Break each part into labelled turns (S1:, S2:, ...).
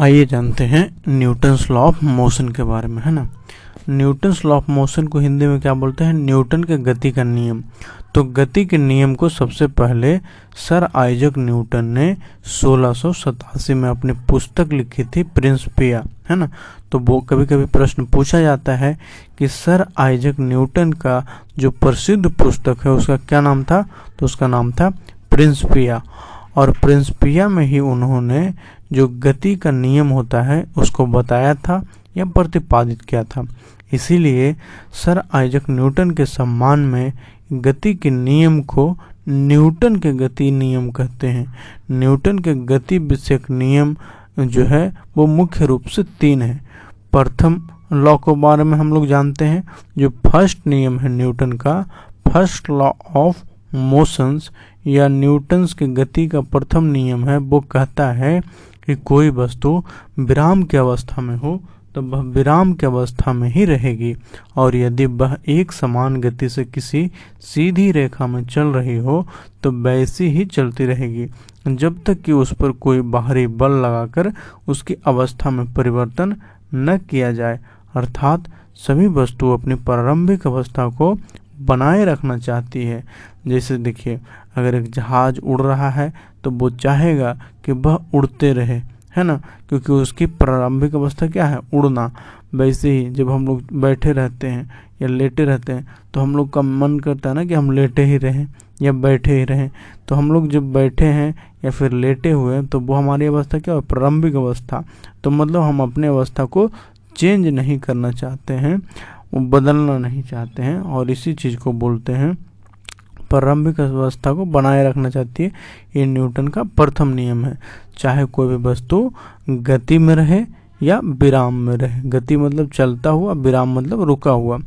S1: आइए जानते हैं न्यूटन्स लॉ ऑफ़ मोशन के बारे में, है ना? न्यूटन्स लॉ ऑफ़ मोशन को हिंदी में क्या बोलते हैं? न्यूटन के गति का नियम। तो गति के नियम को सबसे पहले सर आइजक न्यूटन ने सोलह में अपनी पुस्तक लिखी थी, प्रिंसपिया, है ना? तो वो कभी कभी प्रश्न पूछा जाता है कि सर आइजक न्यूटन का जो प्रसिद्ध पुस्तक है, उसका क्या नाम था? तो उसका नाम था प्रिंसपिया। और प्रिंसपिया में ही उन्होंने जो गति का नियम होता है, उसको बताया था या प्रतिपादित किया था। इसीलिए सर आइजक न्यूटन के सम्मान में गति के नियम को न्यूटन के गति नियम कहते हैं। न्यूटन के गति विषयक नियम जो है, वो मुख्य रूप से तीन है। प्रथम लॉ के बारे में हम लोग जानते हैं, जो फ़र्स्ट नियम है न्यूटन का। फ़र्स्ट लॉ ऑफ़ मोशंस या न्यूटन्स के गति का प्रथम नियम है, वो कहता है कि कोई वस्तु विराम की अवस्था में हो तो वह विराम की अवस्था में ही रहेगी। और यदि वह एक समान गति से किसी सीधी रेखा में चल रही हो तो वैसी ही चलती रहेगी। जब तक कि उस पर कोई बाहरी बल लगाकर उसकी अवस्था में परिवर्तन न किया जाए, अर्थात सभी वस्तु अपनी प्रारंभिक अवस्था को बनाए रखना चाहती है। जैसे देखिए, अगर एक जहाज़ उड़ रहा है तो वो चाहेगा कि वह उड़ते रहे, है ना? क्योंकि उसकी प्रारंभिक अवस्था क्या है? उड़ना। वैसे ही जब हम लोग बैठे रहते हैं या लेटे रहते हैं तो हम लोग का मन करता है ना कि हम लेटे ही रहें या बैठे ही रहें। तो हम लोग जब बैठे हैं या फिर लेटे हुए हैं तो वो हमारी अवस्था क्या है? प्रारंभिक अवस्था। तो मतलब हम अपने अवस्था को चेंज नहीं करना चाहते हैं बदलना नहीं चाहते हैं और इसी चीज़ को बोलते हैं प्रारंभिक अवस्था को बनाए रखना चाहती है। ये न्यूटन का प्रथम नियम है। चाहे कोई भी वस्तु गति में रहे या विराम में रहे। गति मतलब चलता हुआ, विराम मतलब रुका हुआ।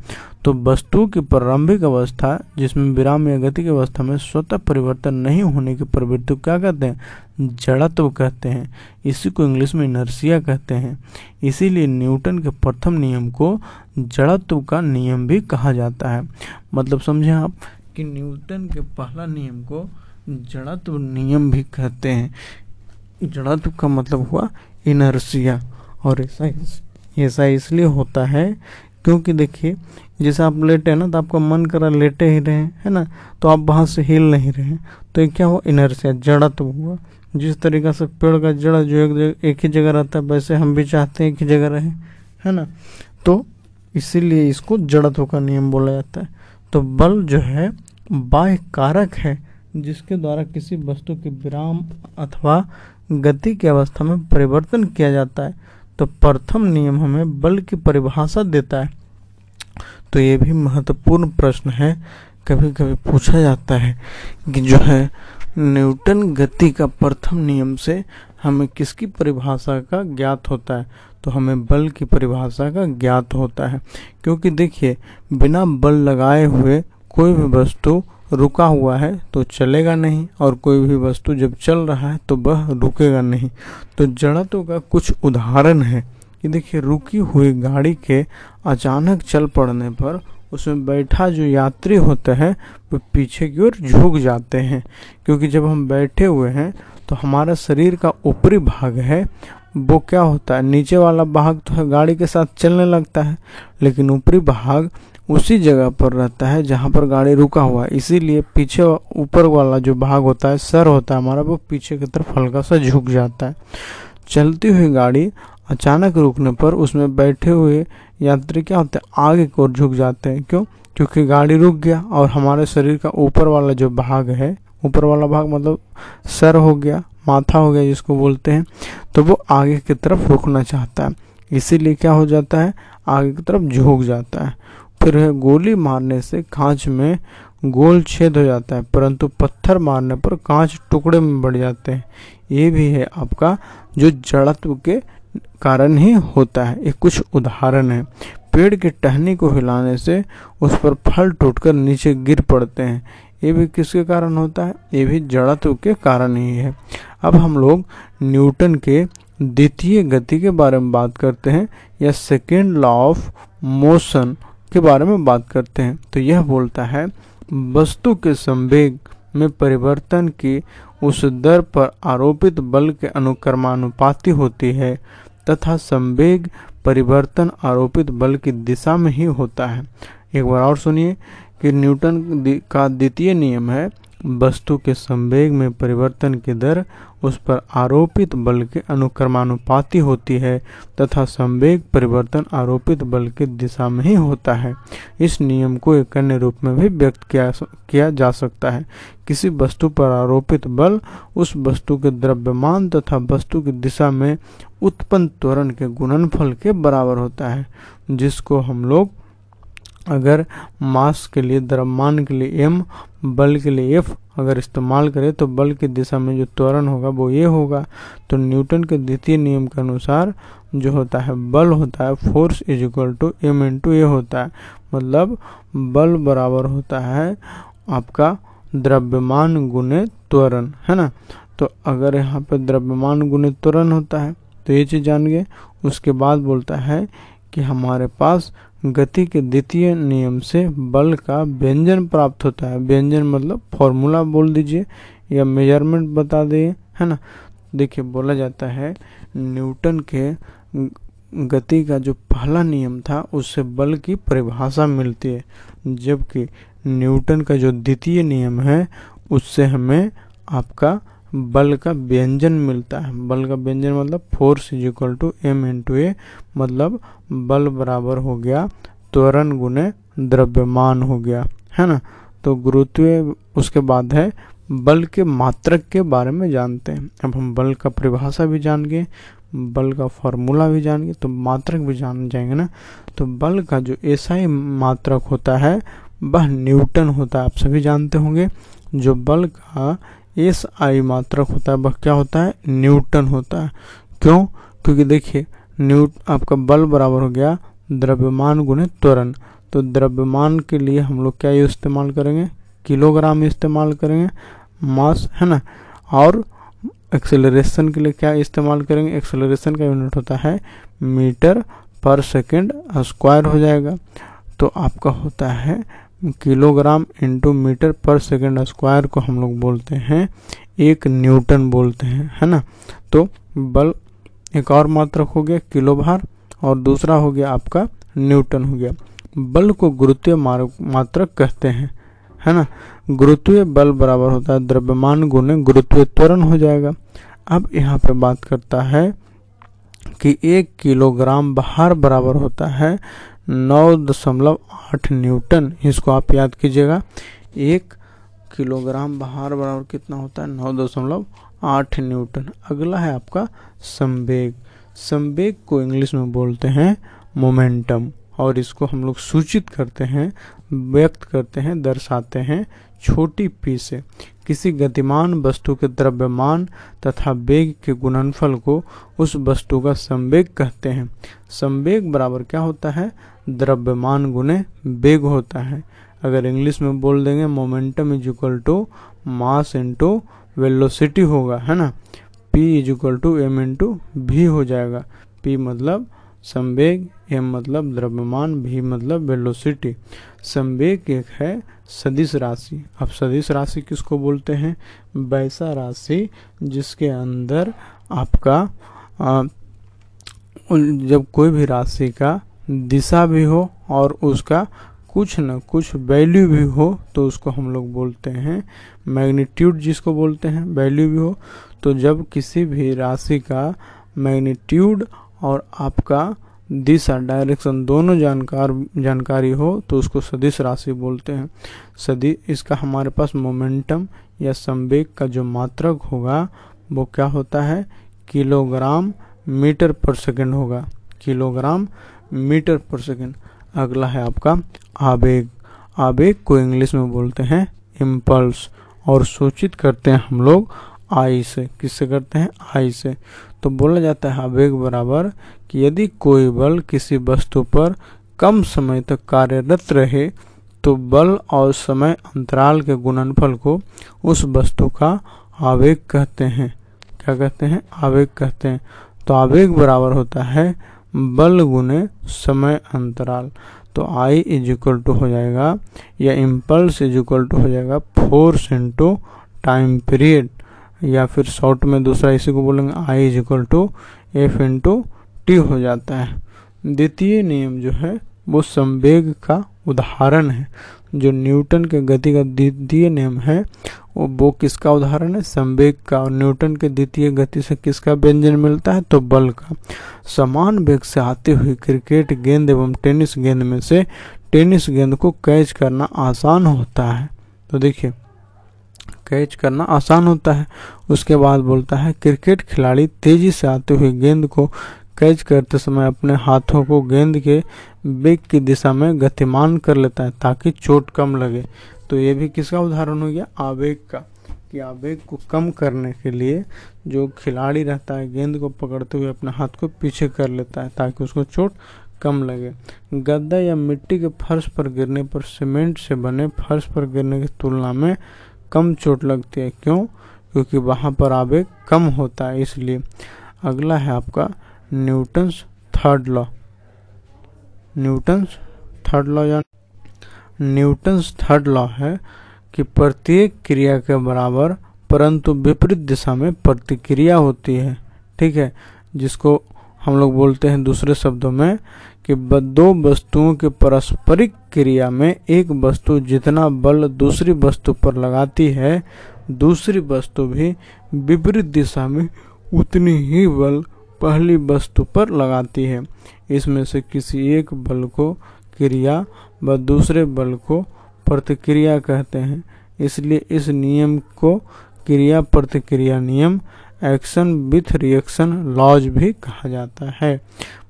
S1: तो वस्तु की प्रारंभिक अवस्था, जिसमें विराम या गति की अवस्था में स्वतः परिवर्तन नहीं होने की प्रवृत्ति क्या कहते हैं? जड़त्व कहते हैं। इसी को इंग्लिश में इनर्सिया कहते हैं। इसीलिए न्यूटन के प्रथम नियम को जड़त्व का नियम भी कहा जाता है। मतलब समझें आप कि न्यूटन के पहला नियम को जड़त्व नियम भी कहते हैं। जड़त्व का मतलब हुआ इनर्सिया। और ऐसा ऐसा इसलिए होता है क्योंकि देखिए जैसे आप लेटे हैं ना तो आपका मन करा लेटे ही रहे है ना? तो आप वहाँ से हिल नहीं रहे तो ये क्या हुआ? इनर्सिया जड़त्व हुआ। जिस तरीके से पेड़ का जड़ जो एक, एक ही जगह रहता है वैसे हम भी चाहते हैं एक ही जगह रहे है ना? तो इसीलिए इसको जड़त्व का नियम बोला जाता है। तो बल जो है बाह्य कारक है, जिसके द्वारा किसी वस्तु के विराम अथवा गति की अवस्था में परिवर्तन किया जाता है। तो प्रथम नियम हमें बल की परिभाषा देता है। तो ये भी महत्वपूर्ण प्रश्न है कभी कभी पूछा जाता है कि जो है, न्यूटन गति का प्रथम नियम से हमें किसकी परिभाषा का ज्ञात होता है? तो हमें बल की परिभाषा का ज्ञात होता है। क्योंकि देखिए, बिना बल लगाए हुए कोई भी वस्तु रुका हुआ है तो चलेगा नहीं, और कोई भी वस्तु जब चल रहा है तो वह रुकेगा नहीं। तो जड़त्व का कुछ उदाहरण है कि देखिए, रुकी हुई गाड़ी के अचानक चल पड़ने पर उसमें बैठा जो यात्री होता है, वो पीछे की ओर झुक जाते हैं। क्योंकि जब हम बैठे हुए हैं तो हमारा शरीर का ऊपरी भाग है, वो क्या होता है? नीचे वाला भाग तो गाड़ी के साथ चलने लगता है, लेकिन ऊपरी भाग उसी जगह पर रहता है जहाँ पर गाड़ी रुका हुआ है। इसीलिए पीछे ऊपर वाला जो भाग होता है, सर होता है हमारा, वो पीछे की तरफ़ हल्का सा झुक जाता है। चलती हुई गाड़ी अचानक रुकने पर उसमें बैठे हुए यात्री क्या होते हैं, आगे की ओर झुक जाते हैं। क्यों? क्योंकि गाड़ी रुक गया और हमारे शरीर का ऊपर वाला जो भाग है, ऊपर वाला भाग मतलब सर हो गया, माथा हो गया जिसको बोलते हैं तो वो आगे की तरफ़ रुकना चाहता है। इसीलिए क्या हो जाता है, आगे की तरफ़ झुक जाता है। फिर गोली मारने से कांच में गोल छेद हो जाता है, परंतु पत्थर मारने पर कांच टुकड़े में बढ़ जाते हैं। ये भी है आपका जो जड़त्व के कारण ही होता है। ये कुछ उदाहरण है। पेड़ के टहनी को हिलाने से उस पर फल टूटकर नीचे गिर पड़ते हैं। ये भी किसके कारण होता है? ये भी जड़त्व के कारण ही है। अब हम लोग न्यूटन के द्वितीय गति के बारे में बात करते हैं। या सेकेंड लॉ ऑफ़ मोशन के बारे में बात करते हैं तो यह बोलता है, वस्तु के संवेग में परिवर्तन की उस दर पर आरोपित बल के अनुक्रमानुपाति होती है, तथा संवेग परिवर्तन आरोपित बल की दिशा में ही होता है। एक बार और सुनिए कि न्यूटन का द्वितीय नियम है वस्तु के संवेग में परिवर्तन की दर उस पर आरोपित बल के अनुक्रमानुपाती होती है तथा संवेग परिवर्तन आरोपित बल की दिशा में ही होता है। इस नियम को एक अन्य रूप में भी व्यक्त किया किया जा सकता है। किसी वस्तु पर आरोपित बल उस वस्तु के द्रव्यमान तथा वस्तु की दिशा में उत्पन्न त्वरण के गुणनफल के बराबर होता है, जिसको हम लोग अगर मास के लिए, द्रव्यमान के लिए एम बल के लिए एफ़ अगर इस्तेमाल करें तो बल की दिशा में जो त्वरण होगा, वो ये होगा। तो न्यूटन के द्वितीय नियम के अनुसार जो होता है, बल होता है force is equal to M into A होता है। मतलब बल बराबर होता है आपका द्रव्यमान गुने त्वरण, है ना? तो अगर यहाँ पे द्रव्यमान गुने त्वरण होता है तो ये चीज़ जान गए। उसके बाद बोलता है कि हमारे पास गति के द्वितीय नियम से बल का व्यंजन प्राप्त होता है। व्यंजन मतलब फॉर्मूला बोल दीजिए या मेज़रमेंट बता दिए है ना? देखिए, बोला जाता है, न्यूटन के गति का जो पहला नियम था, उससे बल की परिभाषा मिलती है। जबकि न्यूटन का जो द्वितीय नियम है, उससे हमें आपका बल का व्यंजन मिलता है। बल का व्यंजन मतलब force is equal to M into A मतलब बल बराबर हो गया, त्वरण गुने द्रव्यमान हो गया, है ना? तो गुरुत्व उसके बाद है, बल के मात्रक के बारे में जानते हैं। अब हम बल का परिभाषा भी जान गए, बल का फॉर्मूला भी जान गए तो मात्रक भी जान जाएँगे ना? तो बल का जो ऐसा ही मात्रक होता है, वह न्यूटन होता है, आप सभी जानते होंगे। जो बल का एस आई मात्रक होता है, वह क्या होता है? न्यूटन होता है। क्यों? क्योंकि देखिए, न्यूट आपका बल बराबर हो गया द्रव्यमान गुने त्वरण। तो द्रव्यमान के लिए हम लोग क्या इस्तेमाल करेंगे? किलोग्राम इस्तेमाल करेंगे, मास, है ना? और एक्सेलरेशन के लिए क्या इस्तेमाल करेंगे? एक्सेलरेशन का यूनिट होता है मीटर पर सेकेंड स्क्वायर हो जाएगा। तो आपका होता है kilogram into metre per second square को हम लोग बोलते हैं, एक न्यूटन बोलते हैं, है ना? तो बल एक और मात्रक हो गया किलो भार और दूसरा हो गया आपका न्यूटन हो गया। बल को गुरुत्वीय मात्रक कहते हैं, है ना? गुरुत्वीय बल बराबर होता है, द्रव्यमान गुने गुरुत्वीय त्वरण हो जाएगा। अब यहाँ पे बात करता है कि एक किलोग्राम भार बराबर होता है नौ दशमलव आठ न्यूटन। इसको आप याद कीजिएगा। एक किलोग्राम भार बराबर कितना होता है? नौ दशमलव आठ न्यूटन। अगला है आपका संवेग। संवेग को इंग्लिश में बोलते हैं मोमेंटम। और इसको हम लोग सूचित करते हैं, व्यक्त करते हैं, दर्शाते हैं छोटी पी से। किसी गतिमान वस्तु के द्रव्यमान तथा वेग के गुणनफल को उस वस्तु का संवेग कहते हैं। संवेग बराबर क्या होता है? द्रव्यमान गुने वेग होता है। अगर इंग्लिश में बोल देंगे momentum is equal to mass into velocity होगा है ना? P is equal to M into भी हो जाएगा। P मतलब संवेग एम मतलब द्रव्यमान भी मतलब वेलोसिटी संवेग एक है सदिश राशि। अब सदिश राशि किसको बोलते हैं? वैसा राशि जिसके अंदर आपका आ, जब कोई भी राशि का दिशा भी हो और उसका कुछ न कुछ वैल्यू भी हो तो उसको हम लोग बोलते हैं मैग्नीट्यूड जिसको बोलते हैं वैल्यू भी हो। तो जब किसी भी राशि का मैग्नीट्यूड और आपका दिशा डायरेक्शन दोनों जानकार, जानकारी हो तो उसको सदिश राशि बोलते हैं। सदी इसका हमारे पास मोमेंटम या संवेग का जो मात्रक होगा, वो क्या होता है? किलोग्राम मीटर पर सेकंड होगा। किलोग्राम मीटर पर सेकेंड। अगला है आपका आवेग। आवेग को इंग्लिश में बोलते हैं इम्पल्स और सूचित करते हैं हम लोग आई से। किससे करते हैं? आई से। तो बोला जाता है आवेग बराबर कि यदि कोई बल किसी वस्तु पर कम समय तक कार्यरत रहे तो बल और समय अंतराल के गुणनफल को उस वस्तु का आवेग कहते हैं। क्या कहते हैं? आवेग कहते हैं। तो आवेग बराबर होता है बल गुने समय अंतराल। तो आई इज़ इक्वल टू हो जाएगा, या इम्पल्स इज़ इक्वल टू हो जाएगा फोर्स इंटू टाइम पीरियड या फिर शॉर्ट में दूसरा इसी को बोलेंगे I is equal to F into T हो जाता है। द्वितीय नियम जो है, वो संवेग का उदाहरण है। जो न्यूटन के गति का द्वितीय नियम है, वो वो किसका उदाहरण है? संवेग का। और न्यूटन के द्वितीय गति से किसका व्यंजन मिलता है? तो बल का। समान वेग से आते हुए क्रिकेट गेंद एवं टेनिस गेंद में से टेनिस गेंद को कैच करना आसान होता है। तो देखिए, कैच करना आसान होता है। उसके बाद बोलता है, क्रिकेट खिलाड़ी तेज़ी से आते हुए गेंद को कैच करते समय अपने हाथों को गेंद के बेग की दिशा में गतिमान कर लेता है ताकि चोट कम लगे। तो ये भी किसका उदाहरण हो गया? आवेग का। कि आवेग को कम करने के लिए जो खिलाड़ी रहता है, गेंद को पकड़ते हुए अपने हाथ को पीछे कर लेता है ताकि उसको चोट कम लगे। गद्दा या मिट्टी के फर्श पर गिरने पर, सीमेंट से बने फर्श पर गिरने की तुलना में कम चोट लगती है। क्यों? क्योंकि वहाँ पर आवेग कम होता है, इसलिए। अगला है आपका Newton's third law. Newton's third law या न्यूटन्स थर्ड लॉ है कि प्रत्येक क्रिया के बराबर परंतु विपरीत दिशा में प्रतिक्रिया होती है। ठीक है? जिसको हम लोग बोलते हैं दूसरे शब्दों में कि दो वस्तुओं के पारस्परिक क्रिया में एक वस्तु जितना बल दूसरी वस्तु पर लगाती है, दूसरी वस्तु भी विपरीत दिशा में उतनी ही बल पहली वस्तु पर लगाती है। इसमें से किसी एक बल को क्रिया व दूसरे बल को प्रतिक्रिया कहते हैं। इसलिए इस नियम को क्रिया प्रतिक्रिया नियम, एक्शन विथ रिएक्शन लॉज भी कहा जाता है।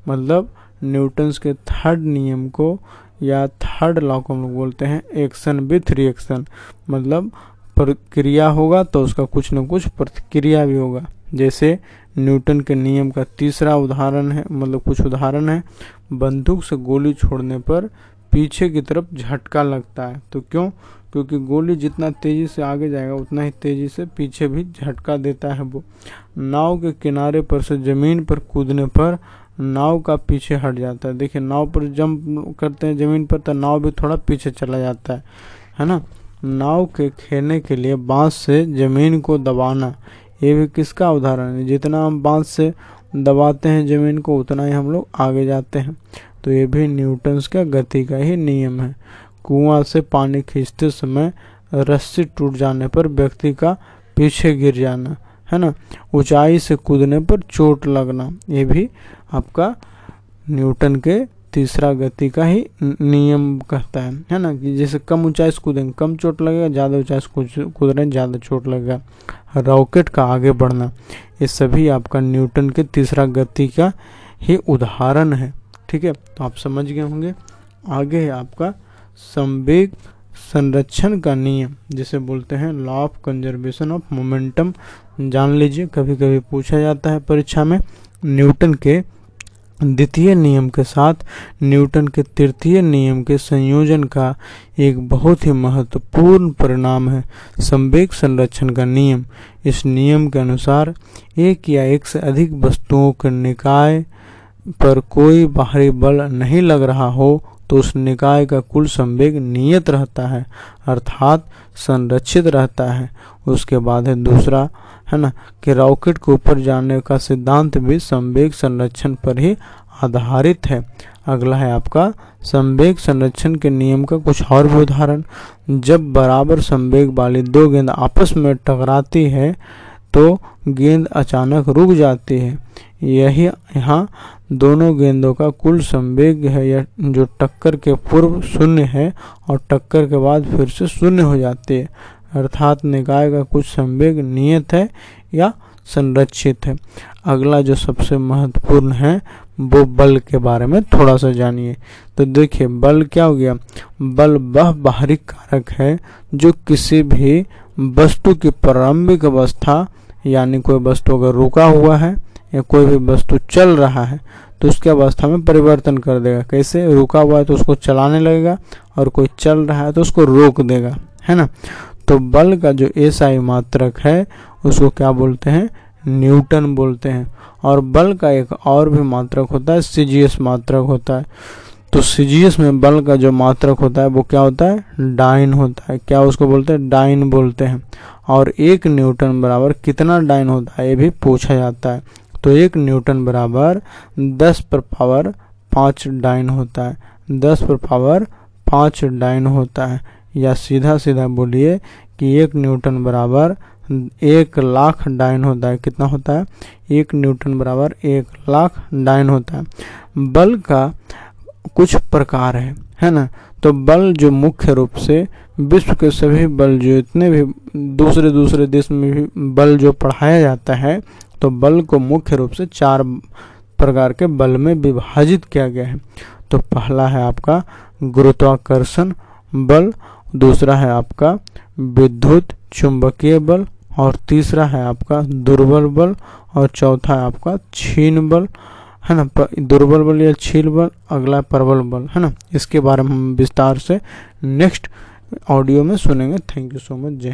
S1: मतलब न्यूटन्स के थर्ड नियम को या थर्ड लॉ को हम लोग बोलते हैं, एक्शन विथ रिएक्शन। मतलब प्रक्रिया होगा तो उसका कुछ न कुछ प्रतिक्रिया भी होगा। जैसे न्यूटन के नियम का तीसरा उदाहरण है मतलब कुछ उदाहरण है। बंदूक से गोली छोड़ने पर पीछे की तरफ़ झटका लगता है। तो क्यों? क्योंकि गोली जितना तेज़ी से आगे जाएगा, उतना ही तेज़ी से पीछे भी झटका देता है वो। नाव के किनारे पर से ज़मीन पर कूदने पर नाव का पीछे हट जाता है। देखिए, नाव पर जंप करते हैं ज़मीन पर तो नाव भी थोड़ा पीछे चला जाता है। है ना? नाव के खेने के लिए बाँस से ज़मीन को दबाना ये भी किसका उदाहरण है? जितना हम बाँस से दबाते हैं ज़मीन को, उतना ही हम लोग आगे जाते हैं। तो ये भी न्यूटन्स का गति का ही नियम है। कुआँ से पानी खींचते समय रस्सी टूट जाने पर व्यक्ति का पीछे गिर जाना, है ना? ऊंचाई से कूदने पर चोट लगना, ये भी आपका न्यूटन के तीसरा गति का ही नियम कहता है है ना? कि जैसे कम ऊंचाई से कूदेंगे, कम चोट लगेगा, ज़्यादा ऊंचाई से कूद रहे ज़्यादा चोट लगेगा। रॉकेट का आगे बढ़ना, ये सभी आपका न्यूटन के तीसरा गति का ही उदाहरण है, ठीक है? तो आप समझ गए होंगे। आगे है आपका संवेग संरक्षण का नियम, जिसे बोलते हैं law of conservation of momentum जान लीजिए कभी कभी पूछा जाता है परीक्षा में, न्यूटन के द्वितीय नियम के साथ न्यूटन के तृतीय नियम के संयोजन का एक बहुत ही महत्वपूर्ण परिणाम है संवेग संरक्षण का नियम। इस नियम के अनुसार एक या एक से अधिक वस्तुओं के निकाय पर कोई बाहरी बल नहीं लग रहा हो तो उस निकाय का कुल संवेग नियत रहता है, अर्थात संरक्षित रहता है। उसके बाद है दूसरा, है ना, कि रॉकेट के ऊपर जाने का सिद्धांत भी संवेग संरक्षण पर ही आधारित है। अगला है आपका, संवेग संरक्षण के नियम का कुछ और भी उदाहरण। जब बराबर संवेग वाली दो गेंद आपस में टकराती है तो गेंद अचानक रुक जाती है। यही यहाँ दोनों गेंदों का कुल संवेग है। या जो टक्कर के पूर्व शून्य है और टक्कर के बाद फिर से शून्य हो जाती है। अर्थात निकाय का कुछ संवेग नियत है या संरक्षित है। अगला जो सबसे महत्वपूर्ण है, वो बल के बारे में थोड़ा सा जानिए। तो देखिए, बल क्या हो गया? बल वह बाहरी कारक है जो किसी भी वस्तु की प्रारंभिक अवस्था यानी कोई वस्तु अगर रुका हुआ है या कोई भी वस्तु चल रहा है तो उसकी अवस्था में परिवर्तन कर देगा। कैसे? रुका हुआ है तो उसको चलाने लगेगा और कोई चल रहा है तो उसको रोक देगा, है ना? तो बल का जो एसआई मात्रक है, उसको क्या बोलते हैं? न्यूटन बोलते हैं। और बल का एक और भी मात्रक होता है, सीजीएस मात्रक होता है। तो सीजीएस में बल का जो मात्रक होता है, वो क्या होता है? डाइन होता है। क्या उसको बोलते हैं? डाइन बोलते हैं। और एक न्यूटन बराबर कितना डाइन होता है ये भी पूछा जाता है। तो एक न्यूटन बराबर दस पर पावर पाँच डाइन होता है। दस पर पावर पाँच डाइन होता है। या सीधा सीधा बोलिए कि एक न्यूटन बराबर एक लाख डाइन होता है। कितना होता है? एक न्यूटन बराबर एक लाख डाइन होता है। बल का कुछ प्रकार है है ना? तो बल जो मुख्य रूप से विश्व के सभी बल जो इतने भी दूसरे दूसरे देश में भी बल जो पढ़ाया जाता है तो बल को मुख्य रूप से चार प्रकार के बल में विभाजित किया गया है। तो पहला है आपका गुरुत्वाकर्षण बल, दूसरा है आपका विद्युत चुंबकीय बल, और तीसरा है आपका दुर्बल बल, और चौथा है आपका छीन बल। है ना? दुर्बल बल या छील बल, अगला प्रबल बल। है ना? इसके बारे में हम विस्तार से नेक्स्ट ऑडियो में सुनेंगे। थैंक यू सो मच जय